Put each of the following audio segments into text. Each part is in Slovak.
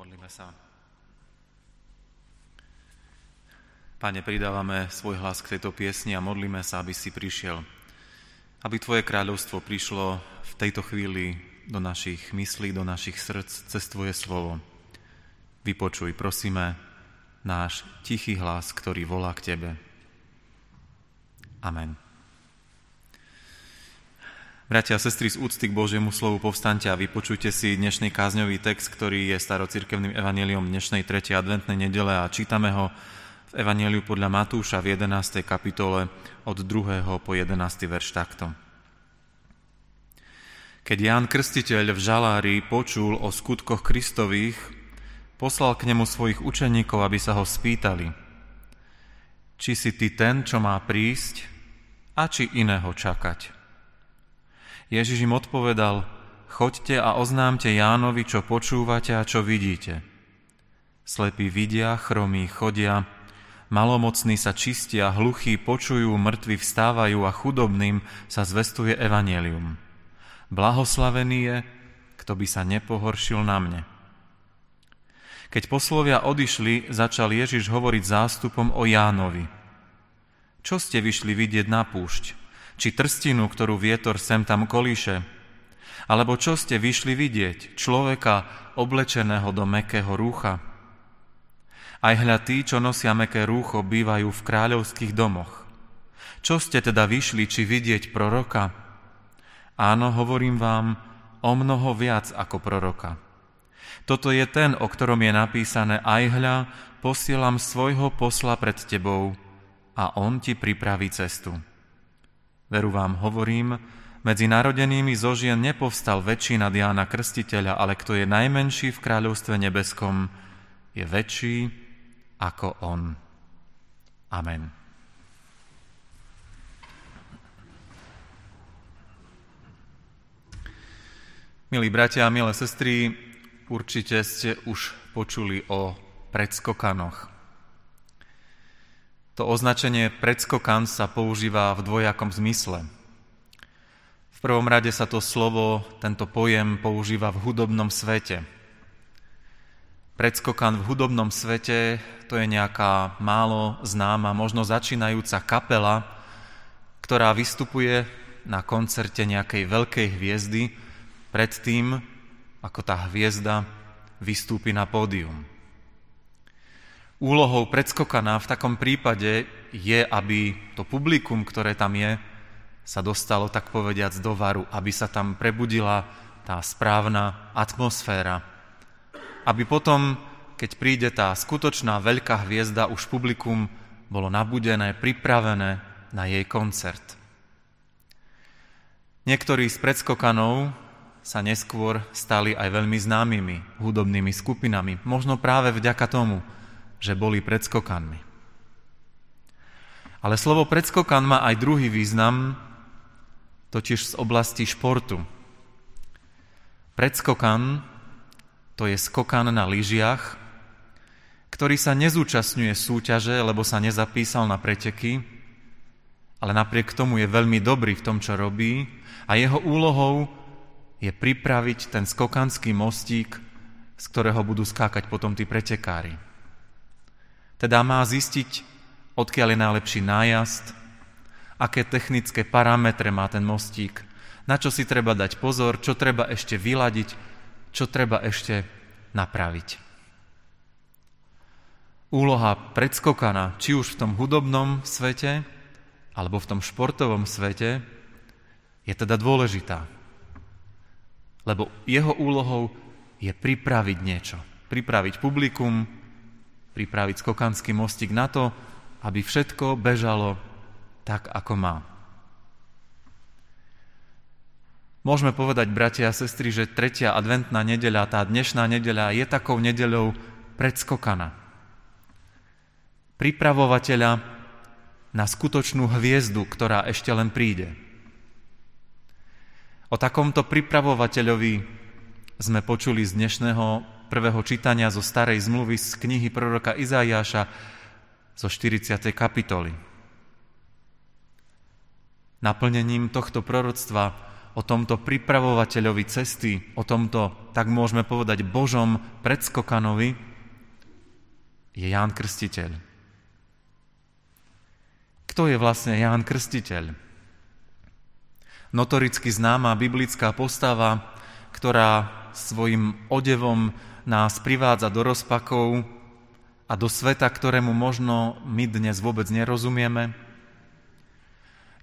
Modlíme sa. Pane, pridávame svoj hlas k tejto piesni a modlíme sa, aby si prišiel. Aby Tvoje kráľovstvo prišlo v tejto chvíli do našich myslí, do našich srdc, cez Tvoje slovo. Vypočuj, prosíme, náš tichý hlas, ktorý volá k Tebe. Amen. Bratia a sestry, z úcty k Božiemu slovu povstaňte a vypočujte si dnešný kázňový text, ktorý je starocirkevným evaneliom dnešnej 3. adventnej nedele a čítame ho v Evangeliu podľa Matúša v 11. kapitole od 2. po 11. verš takto. Keď Ján Krstiteľ v žalári počul o skutkoch Kristových, poslal k nemu svojich učeníkov, aby sa ho spýtali, či si ty ten, čo má prísť, a či iného čakať. Ježiš im odpovedal, choďte a oznámte Jánovi, čo počúvate a čo vidíte. Slepí vidia, chromí chodia, Malomocní sa čistia, hluchí počujú, mŕtvi vstávajú a chudobným sa zvestuje evanelium. Blahoslavený je, kto by sa nepohoršil na mne. Keď poslovia odišli, začal Ježiš hovoriť zástupom o Jánovi. Čo ste vyšli vidieť na púšť? Či trstinu, ktorú vietor sem tam kolíše? Alebo čo ste vyšli vidieť? Človeka oblečeného do mekého rúcha? Aj hľa tí, čo nosia meké rúcho, bývajú v kráľovských domoch. Čo ste teda vyšli, či vidieť proroka? Áno, hovorím vám, o mnoho viac ako proroka. Toto je ten, o ktorom je napísané, aj hľa, posielam svojho posla pred tebou a on ti pripraví cestu. Veru vám hovorím, medzi narodenými zo žien nepovstal väčší nad Jána Krstiteľa, ale kto je najmenší v kráľovstve nebeskom, je väčší ako On. Amen. Milí bratia a milé sestry, určite ste už počuli o predskokanoch. To označenie predskokan sa používa v dvojakom zmysle. V prvom rade sa to slovo, tento pojem používa v hudobnom svete – predskokan v hudobnom svete, to je nejaká málo známa, možno začínajúca kapela, ktorá vystupuje na koncerte nejakej veľkej hviezdy predtým, ako tá hviezda vystúpi na pódium. Úlohou predskokana v takom prípade je, aby to publikum, ktoré tam je, sa dostalo, tak povediac, do varu, aby sa tam prebudila tá správna atmosféra, aby potom, keď príde tá skutočná veľká hviezda, už publikum bolo nabudené, pripravené na jej koncert. Niektorí z predskokanov sa neskôr stali aj veľmi známymi hudobnými skupinami, možno práve vďaka tomu, že boli predskokanmi. Ale slovo predskokan má aj druhý význam, totiž z oblasti športu. Predskokan to je skokan na lyžiach, ktorý sa nezúčastňuje súťaže, lebo sa nezapísal na preteky, ale napriek tomu je veľmi dobrý v tom, čo robí a jeho úlohou je pripraviť ten skokanský mostík, z ktorého budú skákať potom tí pretekári. Teda má zistiť, odkiaľ je najlepší nájazd, aké technické parametre má ten mostík, na čo si treba dať pozor, čo treba ešte vyladiť, čo treba ešte napraviť. Úloha predskokana, či už v tom hudobnom svete, alebo v tom športovom svete, je teda dôležitá. Lebo jeho úlohou je pripraviť niečo. Pripraviť publikum, pripraviť skokanský mostík na to, aby všetko bežalo tak, ako má. Môžeme povedať, bratia a sestry, že tretia adventná nedeľa, tá dnešná nedeľa je takou nedeľou predskokana. Pripravovateľa na skutočnú hviezdu, ktorá ešte len príde. O takomto pripravovateľovi sme počuli z dnešného prvého čítania zo starej zmluvy z knihy proroka Izaiáša zo 40. kapitoly. Naplnením tohto proroctva o tomto pripravovateľovi cesty, o tomto, tak môžeme povedať, Božom predskokanovi, je Ján Krstiteľ. Kto je vlastne Ján Krstiteľ? Notoricky známa biblická postava, ktorá svojim odevom nás privádza do rozpakov a do sveta, ktorému možno my dnes vôbec nerozumieme.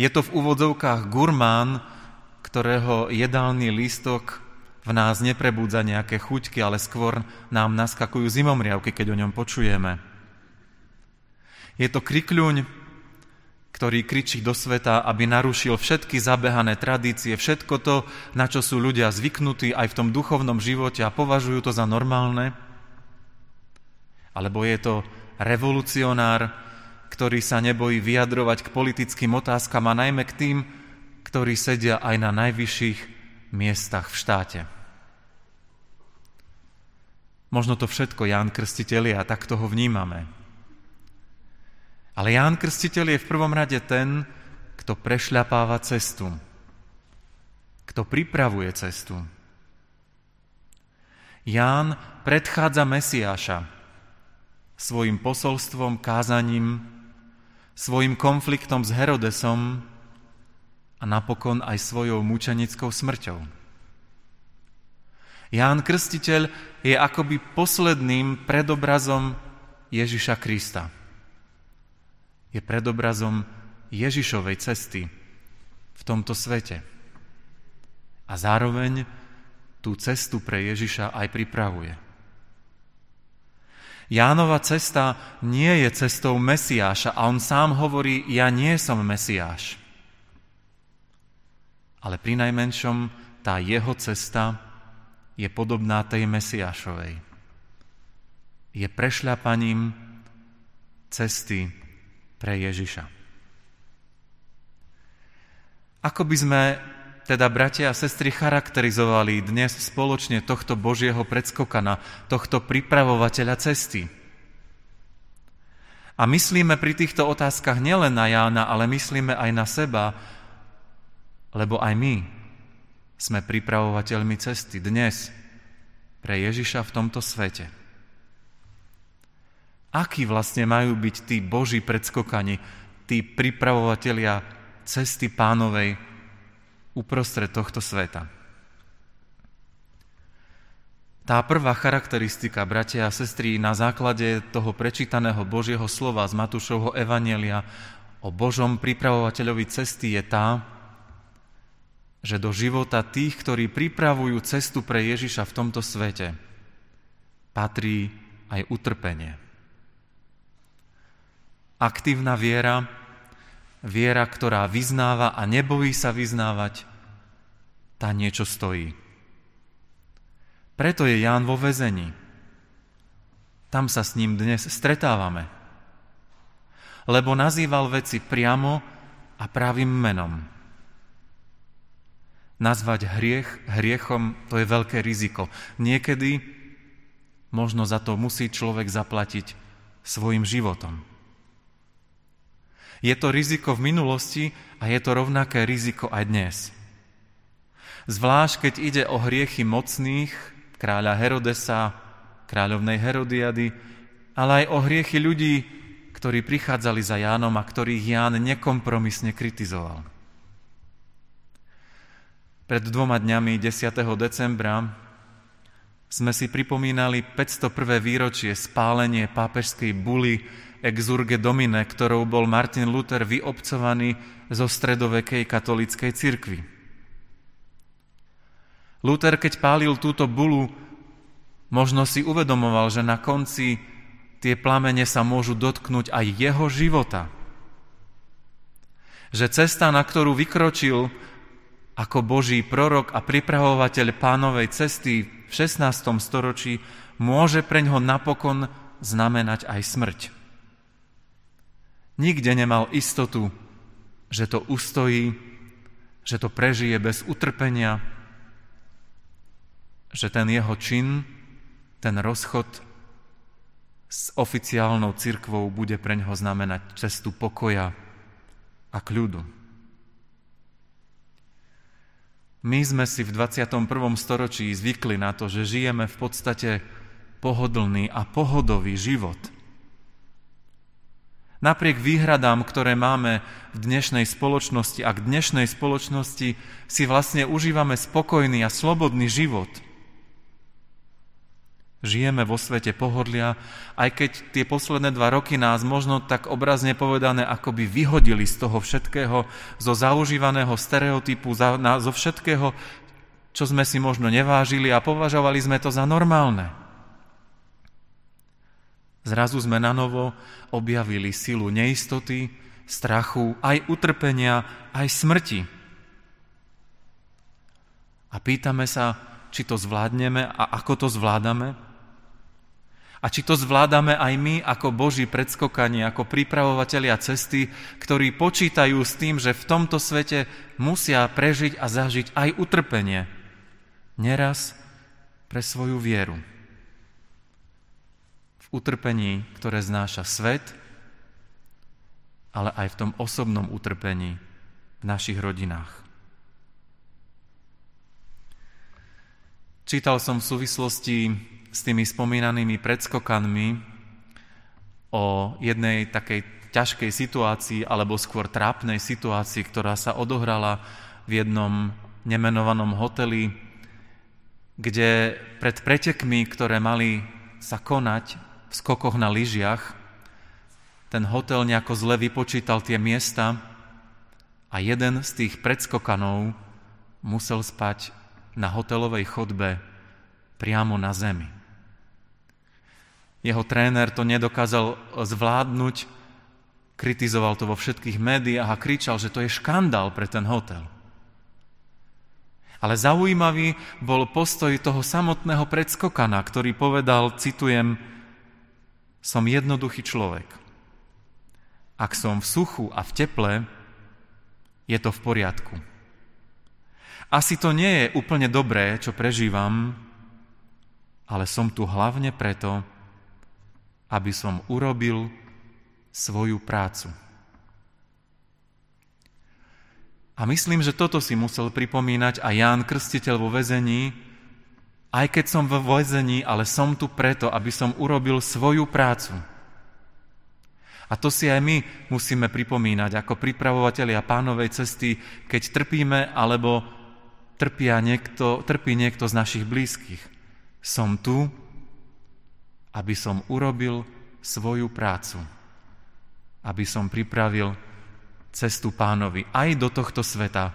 Je to v úvodzovkách gurmán, ktorého jedálny lístok v nás neprebúdza nejaké chuťky, ale skôr nám naskakujú zimomriavky, keď o ňom počujeme. Je to krikľuň, ktorý kričí do sveta, aby narušil všetky zabehané tradície, všetko to, na čo sú ľudia zvyknutí aj v tom duchovnom živote a považujú to za normálne. Alebo je to revolucionár, ktorý sa nebojí vyjadrovať k politickým otázkam a najmä k tým, ktorí sedia aj na najvyšších miestach v štáte. Možno to všetko Ján a takto ho vnímame. Ale Ján Krstiteľ je v prvom rade ten, kto prešľapáva cestu, kto pripravuje cestu. Ján predchádza Mesiáša svojim posolstvom, kázaním, svojim konfliktom s Herodesom a napokon aj svojou mučenickou smrťou. Ján Krstiteľ je akoby posledným predobrazom Ježiša Krista je predobrazom Ježišovej cesty v tomto svete. A zároveň tú cestu pre Ježiša aj pripravuje. Jánova cesta nie je cestou Mesiáša a on sám hovorí, ja nie som Mesiáš. Ale pri najmenšom tá jeho cesta je podobná tej Mesiášovej. Je prešľapaním cesty pre Ježiša. Ako by sme teda, bratia a sestry, charakterizovali dnes spoločne tohto Božieho predskokana, tohto pripravovateľa cesty? A myslíme pri týchto otázkach nielen na Jána, ale myslíme aj na seba, lebo aj my sme pripravovateľmi cesty dnes pre Ježiša v tomto svete akí vlastne majú byť tí Boží predskokani, tí pripravovatelia cesty pánovej uprostred tohto sveta. Tá prvá charakteristika, bratia a sestry, na základe toho prečítaného Božieho slova z Matúšovho Evanielia o Božom pripravovateľovi cesty je tá, že do života tých, ktorí pripravujú cestu pre Ježiša v tomto svete, patrí aj utrpenie. Aktívna viera, viera, ktorá vyznáva a nebojí sa vyznávať, tá niečo stojí. Preto je Ján vo väzení. Tam sa s ním dnes stretávame. Lebo nazýval veci priamo a pravým menom. Nazvať hriech hriechom to je veľké riziko. Niekedy možno za to musí človek zaplatiť svojim životom. Je to riziko v minulosti a je to rovnaké riziko aj dnes. Zvlášť, keď ide o hriechy mocných, kráľa Herodesa, kráľovnej Herodiady, ale aj o hriechy ľudí, ktorí prichádzali za Jánom a ktorých Ján nekompromisne kritizoval. Pred dvoma dňami, 10. decembra, sme si pripomínali 501. výročie spálenie pápežskej buly exurge domine, ktorou bol Martin Luther vyobcovaný zo stredovekej katolíckej cirkvi. Luther, keď pálil túto bulu, možno si uvedomoval, že na konci tie plamene sa môžu dotknúť aj jeho života. Že cesta, na ktorú vykročil ako Boží prorok a pripravovateľ pánovej cesty v 16. storočí, môže pre ňoho napokon znamenať aj smrť. Nikde nemal istotu, že to ustojí, že to prežije bez utrpenia, že ten jeho čin, ten rozchod s oficiálnou cirkvou bude pre ňoho znamenať cestu pokoja a kľudu. My sme si v 21. storočí zvykli na to, že žijeme v podstate pohodlný a pohodový život. Napriek výhradám, ktoré máme v dnešnej spoločnosti a k dnešnej spoločnosti si vlastne užívame spokojný a slobodný život – Žijeme vo svete pohodlia, aj keď tie posledné dva roky nás možno tak obrazne povedané akoby vyhodili z toho všetkého, zo zaužívaného stereotypu, zo všetkého, čo sme si možno nevážili a považovali sme to za normálne. Zrazu sme na novo objavili silu neistoty, strachu, aj utrpenia, aj smrti. A pýtame sa, či to zvládneme a ako to zvládame? A či to zvládame aj my ako Boží predskokanie, ako pripravovatelia cesty, ktorí počítajú s tým, že v tomto svete musia prežiť a zažiť aj utrpenie. Neraz pre svoju vieru. Utrpení, ktoré znáša svet, ale aj v tom osobnom utrpení v našich rodinách. Čítal som v súvislosti s tými spomínanými predskokanmi o jednej takej ťažkej situácii, alebo skôr trápnej situácii, ktorá sa odohrala v jednom nemenovanom hoteli, kde pred pretekmi, ktoré mali sa konať skokoch na lyžiach, ten hotel nejako zle vypočítal tie miesta a jeden z tých predskokanov musel spať na hotelovej chodbe priamo na zemi. Jeho tréner to nedokázal zvládnuť, kritizoval to vo všetkých médiách a kričal, že to je škandál pre ten hotel. Ale zaujímavý bol postoj toho samotného predskokana, ktorý povedal, citujem, som jednoduchý človek. Ak som v suchu a v teple, je to v poriadku. Asi to nie je úplne dobré, čo prežívam, ale som tu hlavne preto, aby som urobil svoju prácu. A myslím, že toto si musel pripomínať aj Ján Krstiteľ vo väzení, aj keď som vo väzení, ale som tu preto, aby som urobil svoju prácu. A to si aj my musíme pripomínať ako pripravovatelia pánovej cesty, keď trpíme alebo trpia niekto, trpí niekto z našich blízkych. Som tu, aby som urobil svoju prácu, aby som pripravil cestu pánovi aj do tohto sveta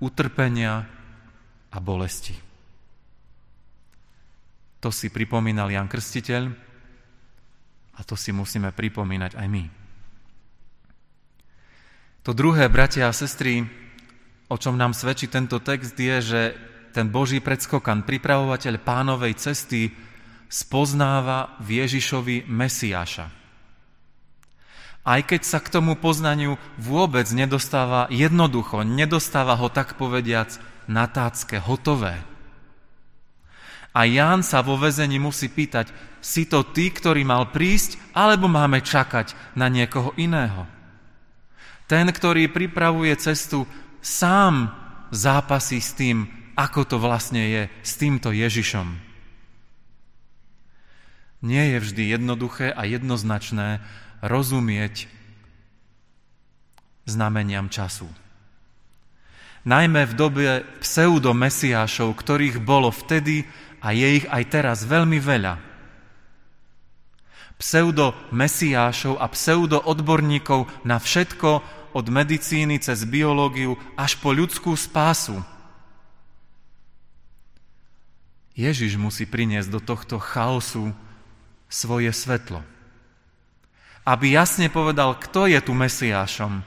utrpenia a bolesti. To si pripomínal Jan Krstiteľ a to si musíme pripomínať aj my. To druhé, bratia a sestry, o čom nám svedčí tento text, je, že ten Boží predskokan, pripravovateľ pánovej cesty, spoznáva v Ježišovi Mesiáša. Aj keď sa k tomu poznaniu vôbec nedostáva jednoducho, nedostáva ho tak povediac na tácke, hotové. A Ján sa vo vezení musí pýtať, si to ty, ktorý mal prísť, alebo máme čakať na niekoho iného? Ten, ktorý pripravuje cestu, sám zápasí s tým, ako to vlastne je s týmto Ježišom nie je vždy jednoduché a jednoznačné rozumieť znameniam času. Najmä v dobe pseudomesiášov, ktorých bolo vtedy a je ich aj teraz veľmi veľa. Pseudomesiášov a pseudoodborníkov na všetko od medicíny cez biológiu až po ľudskú spásu. Ježiš musí priniesť do tohto chaosu svoje svetlo. Aby jasne povedal, kto je tu Mesiášom,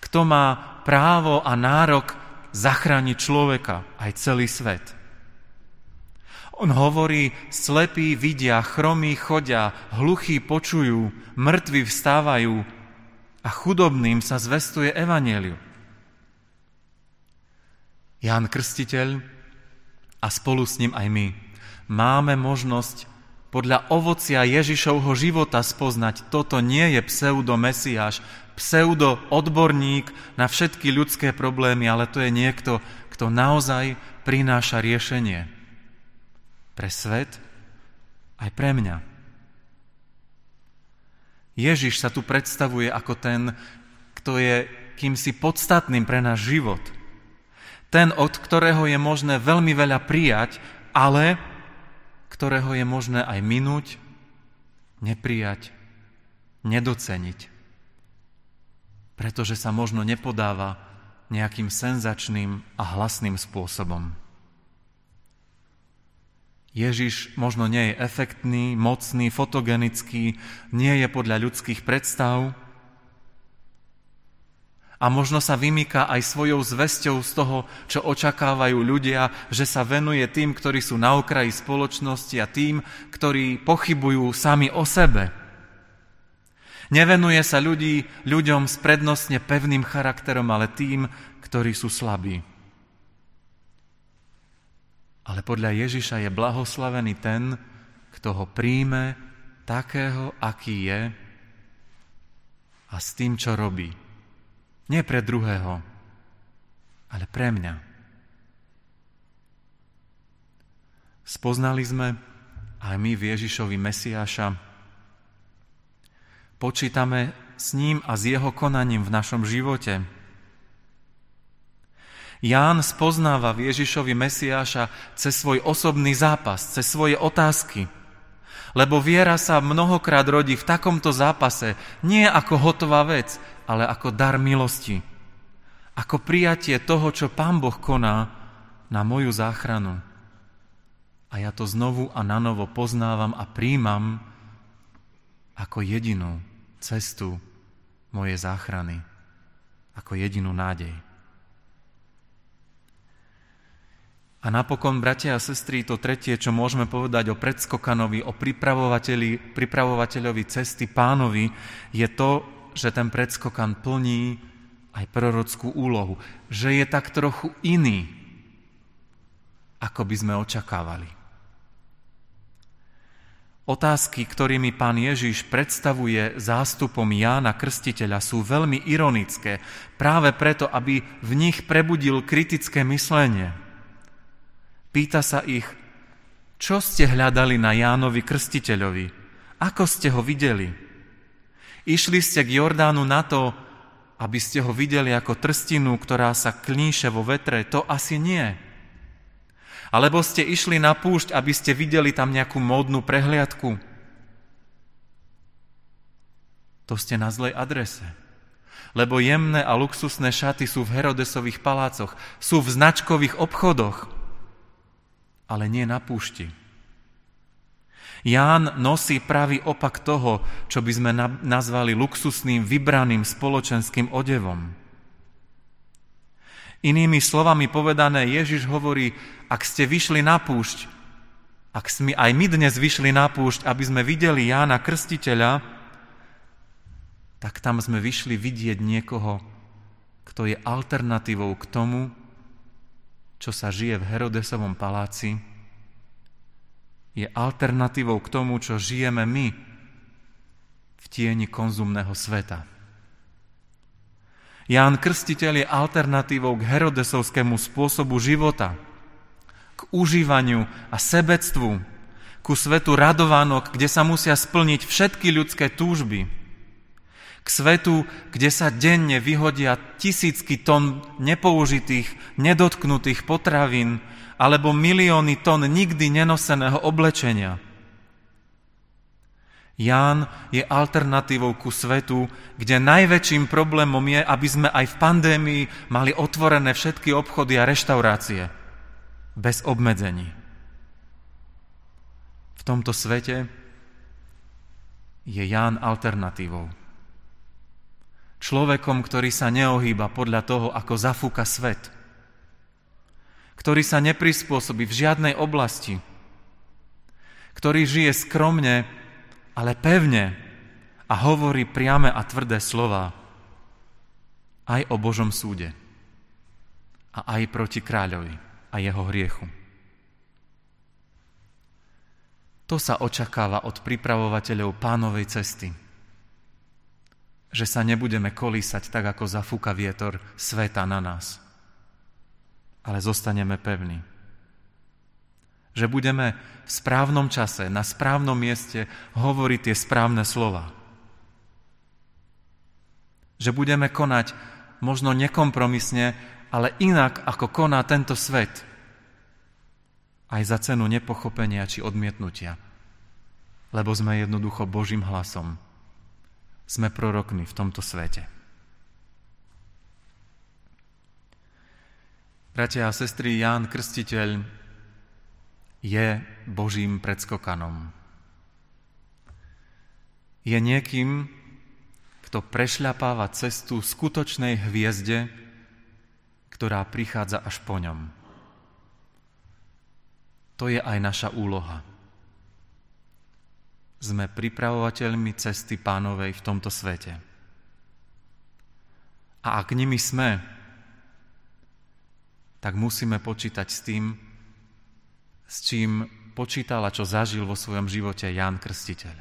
kto má právo a nárok zachrániť človeka, aj celý svet. On hovorí, slepí vidia, chromí chodia, hluchí počujú, mŕtvi vstávajú a chudobným sa zvestuje evaneliu. Ján Krstiteľ a spolu s ním aj my máme možnosť podľa ovocia Ježišovho života spoznať, toto nie je pseudo-mesiáš, pseudo-odborník na všetky ľudské problémy, ale to je niekto, kto naozaj prináša riešenie pre svet aj pre mňa. Ježiš sa tu predstavuje ako ten, kto je kýmsi podstatným pre náš život. Ten, od ktorého je možné veľmi veľa prijať, ale ktorého je možné aj minúť, neprijať, nedoceniť. Pretože sa možno nepodáva nejakým senzačným a hlasným spôsobom. Ježiš možno nie je efektný, mocný, fotogenický, nie je podľa ľudských predstav, a možno sa vymýka aj svojou zväzťou z toho, čo očakávajú ľudia, že sa venuje tým, ktorí sú na okraji spoločnosti a tým, ktorí pochybujú sami o sebe. Nevenuje sa ľudí, ľuďom s prednostne pevným charakterom, ale tým, ktorí sú slabí. Ale podľa Ježiša je blahoslavený ten, kto ho príjme takého, aký je a s tým, čo robí. Nie pre druhého, ale pre mňa. Spoznali sme aj my v Ježišovi Mesiáša. Počítame s ním a s jeho konaním v našom živote. Ján spoznáva v Ježišovi Mesiáša cez svoj osobný zápas, cez svoje otázky. Lebo viera sa mnohokrát rodí v takomto zápase, nie ako hotová vec, ale ako dar milosti. Ako prijatie toho, čo Pán Boh koná na moju záchranu. A ja to znovu a nanovo poznávam a príjmam ako jedinú cestu mojej záchrany, ako jedinú nádej. A napokon, bratia a sestry, to tretie, čo môžeme povedať o predskokanovi, o pripravovateľi, pripravovateľovi cesty pánovi, je to, že ten predskokan plní aj prorockú úlohu, že je tak trochu iný, ako by sme očakávali. Otázky, ktorými pán Ježiš predstavuje zástupom Jána Krstiteľa, sú veľmi ironické, práve preto, aby v nich prebudil kritické myslenie. Pýta sa ich, čo ste hľadali na Jánovi Krstiteľovi? Ako ste ho videli? Išli ste k Jordánu na to, aby ste ho videli ako trstinu, ktorá sa klíše vo vetre, to asi nie. Alebo ste išli na púšť, aby ste videli tam nejakú módnu prehliadku. To ste na zlej adrese. Lebo jemné a luxusné šaty sú v Herodesových palácoch, sú v značkových obchodoch, ale nie na púšti. Ján nosí pravý opak toho, čo by sme nazvali luxusným, vybraným spoločenským odevom. Inými slovami povedané, Ježiš hovorí, ak ste vyšli na púšť, ak sme aj my dnes vyšli na púšť, aby sme videli Jána Krstiteľa, tak tam sme vyšli vidieť niekoho, kto je alternatívou k tomu, čo sa žije v Herodesovom paláci, je alternatívou k tomu, čo žijeme my v tieni konzumného sveta. Ján Krstiteľ je alternatívou k herodesovskému spôsobu života, k užívaniu a sebectvu, ku svetu radovánok, kde sa musia splniť všetky ľudské túžby, k svetu, kde sa denne vyhodia tisícky tón nepoužitých, nedotknutých potravín, alebo milióny tón nikdy nenoseného oblečenia. Ján je alternatívou ku svetu, kde najväčším problémom je, aby sme aj v pandémii mali otvorené všetky obchody a reštaurácie bez obmedzení. V tomto svete je Ján alternatívou. Človekom, ktorý sa neohýba podľa toho, ako zafúka svet – ktorý sa neprispôsobí v žiadnej oblasti, ktorý žije skromne, ale pevne a hovorí priame a tvrdé slova aj o Božom súde a aj proti kráľovi a jeho hriechu. To sa očakáva od pripravovateľov pánovej cesty. Že sa nebudeme kolísať tak, ako zafúka vietor sveta na nás, ale zostaneme pevní. Že budeme v správnom čase, na správnom mieste hovoriť tie správne slova. Že budeme konať možno nekompromisne, ale inak, ako koná tento svet – aj za cenu nepochopenia či odmietnutia, lebo sme jednoducho Božím hlasom. Sme prorokmi v tomto svete. Bratia a sestry, Ján Krstiteľ je Božím predskokanom. Je niekým, kto prešľapáva cestu skutočnej hviezde, ktorá prichádza až po ňom. To je aj naša úloha. Sme pripravovateľmi cesty pánovej v tomto svete. A ak nimi sme, tak musíme počítať s tým, s čím počítal a čo zažil vo svojom živote Ján Krstiteľ.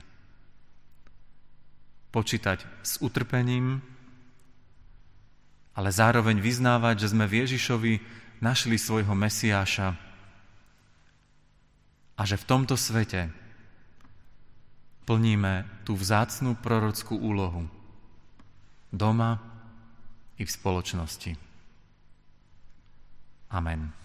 Počítať s utrpením, ale zároveň vyznávať, že sme v Ježišovi našli svojho Mesiáša, a že v tomto svete plníme tú vzácnú prorockú úlohu doma i v spoločnosti. Amen.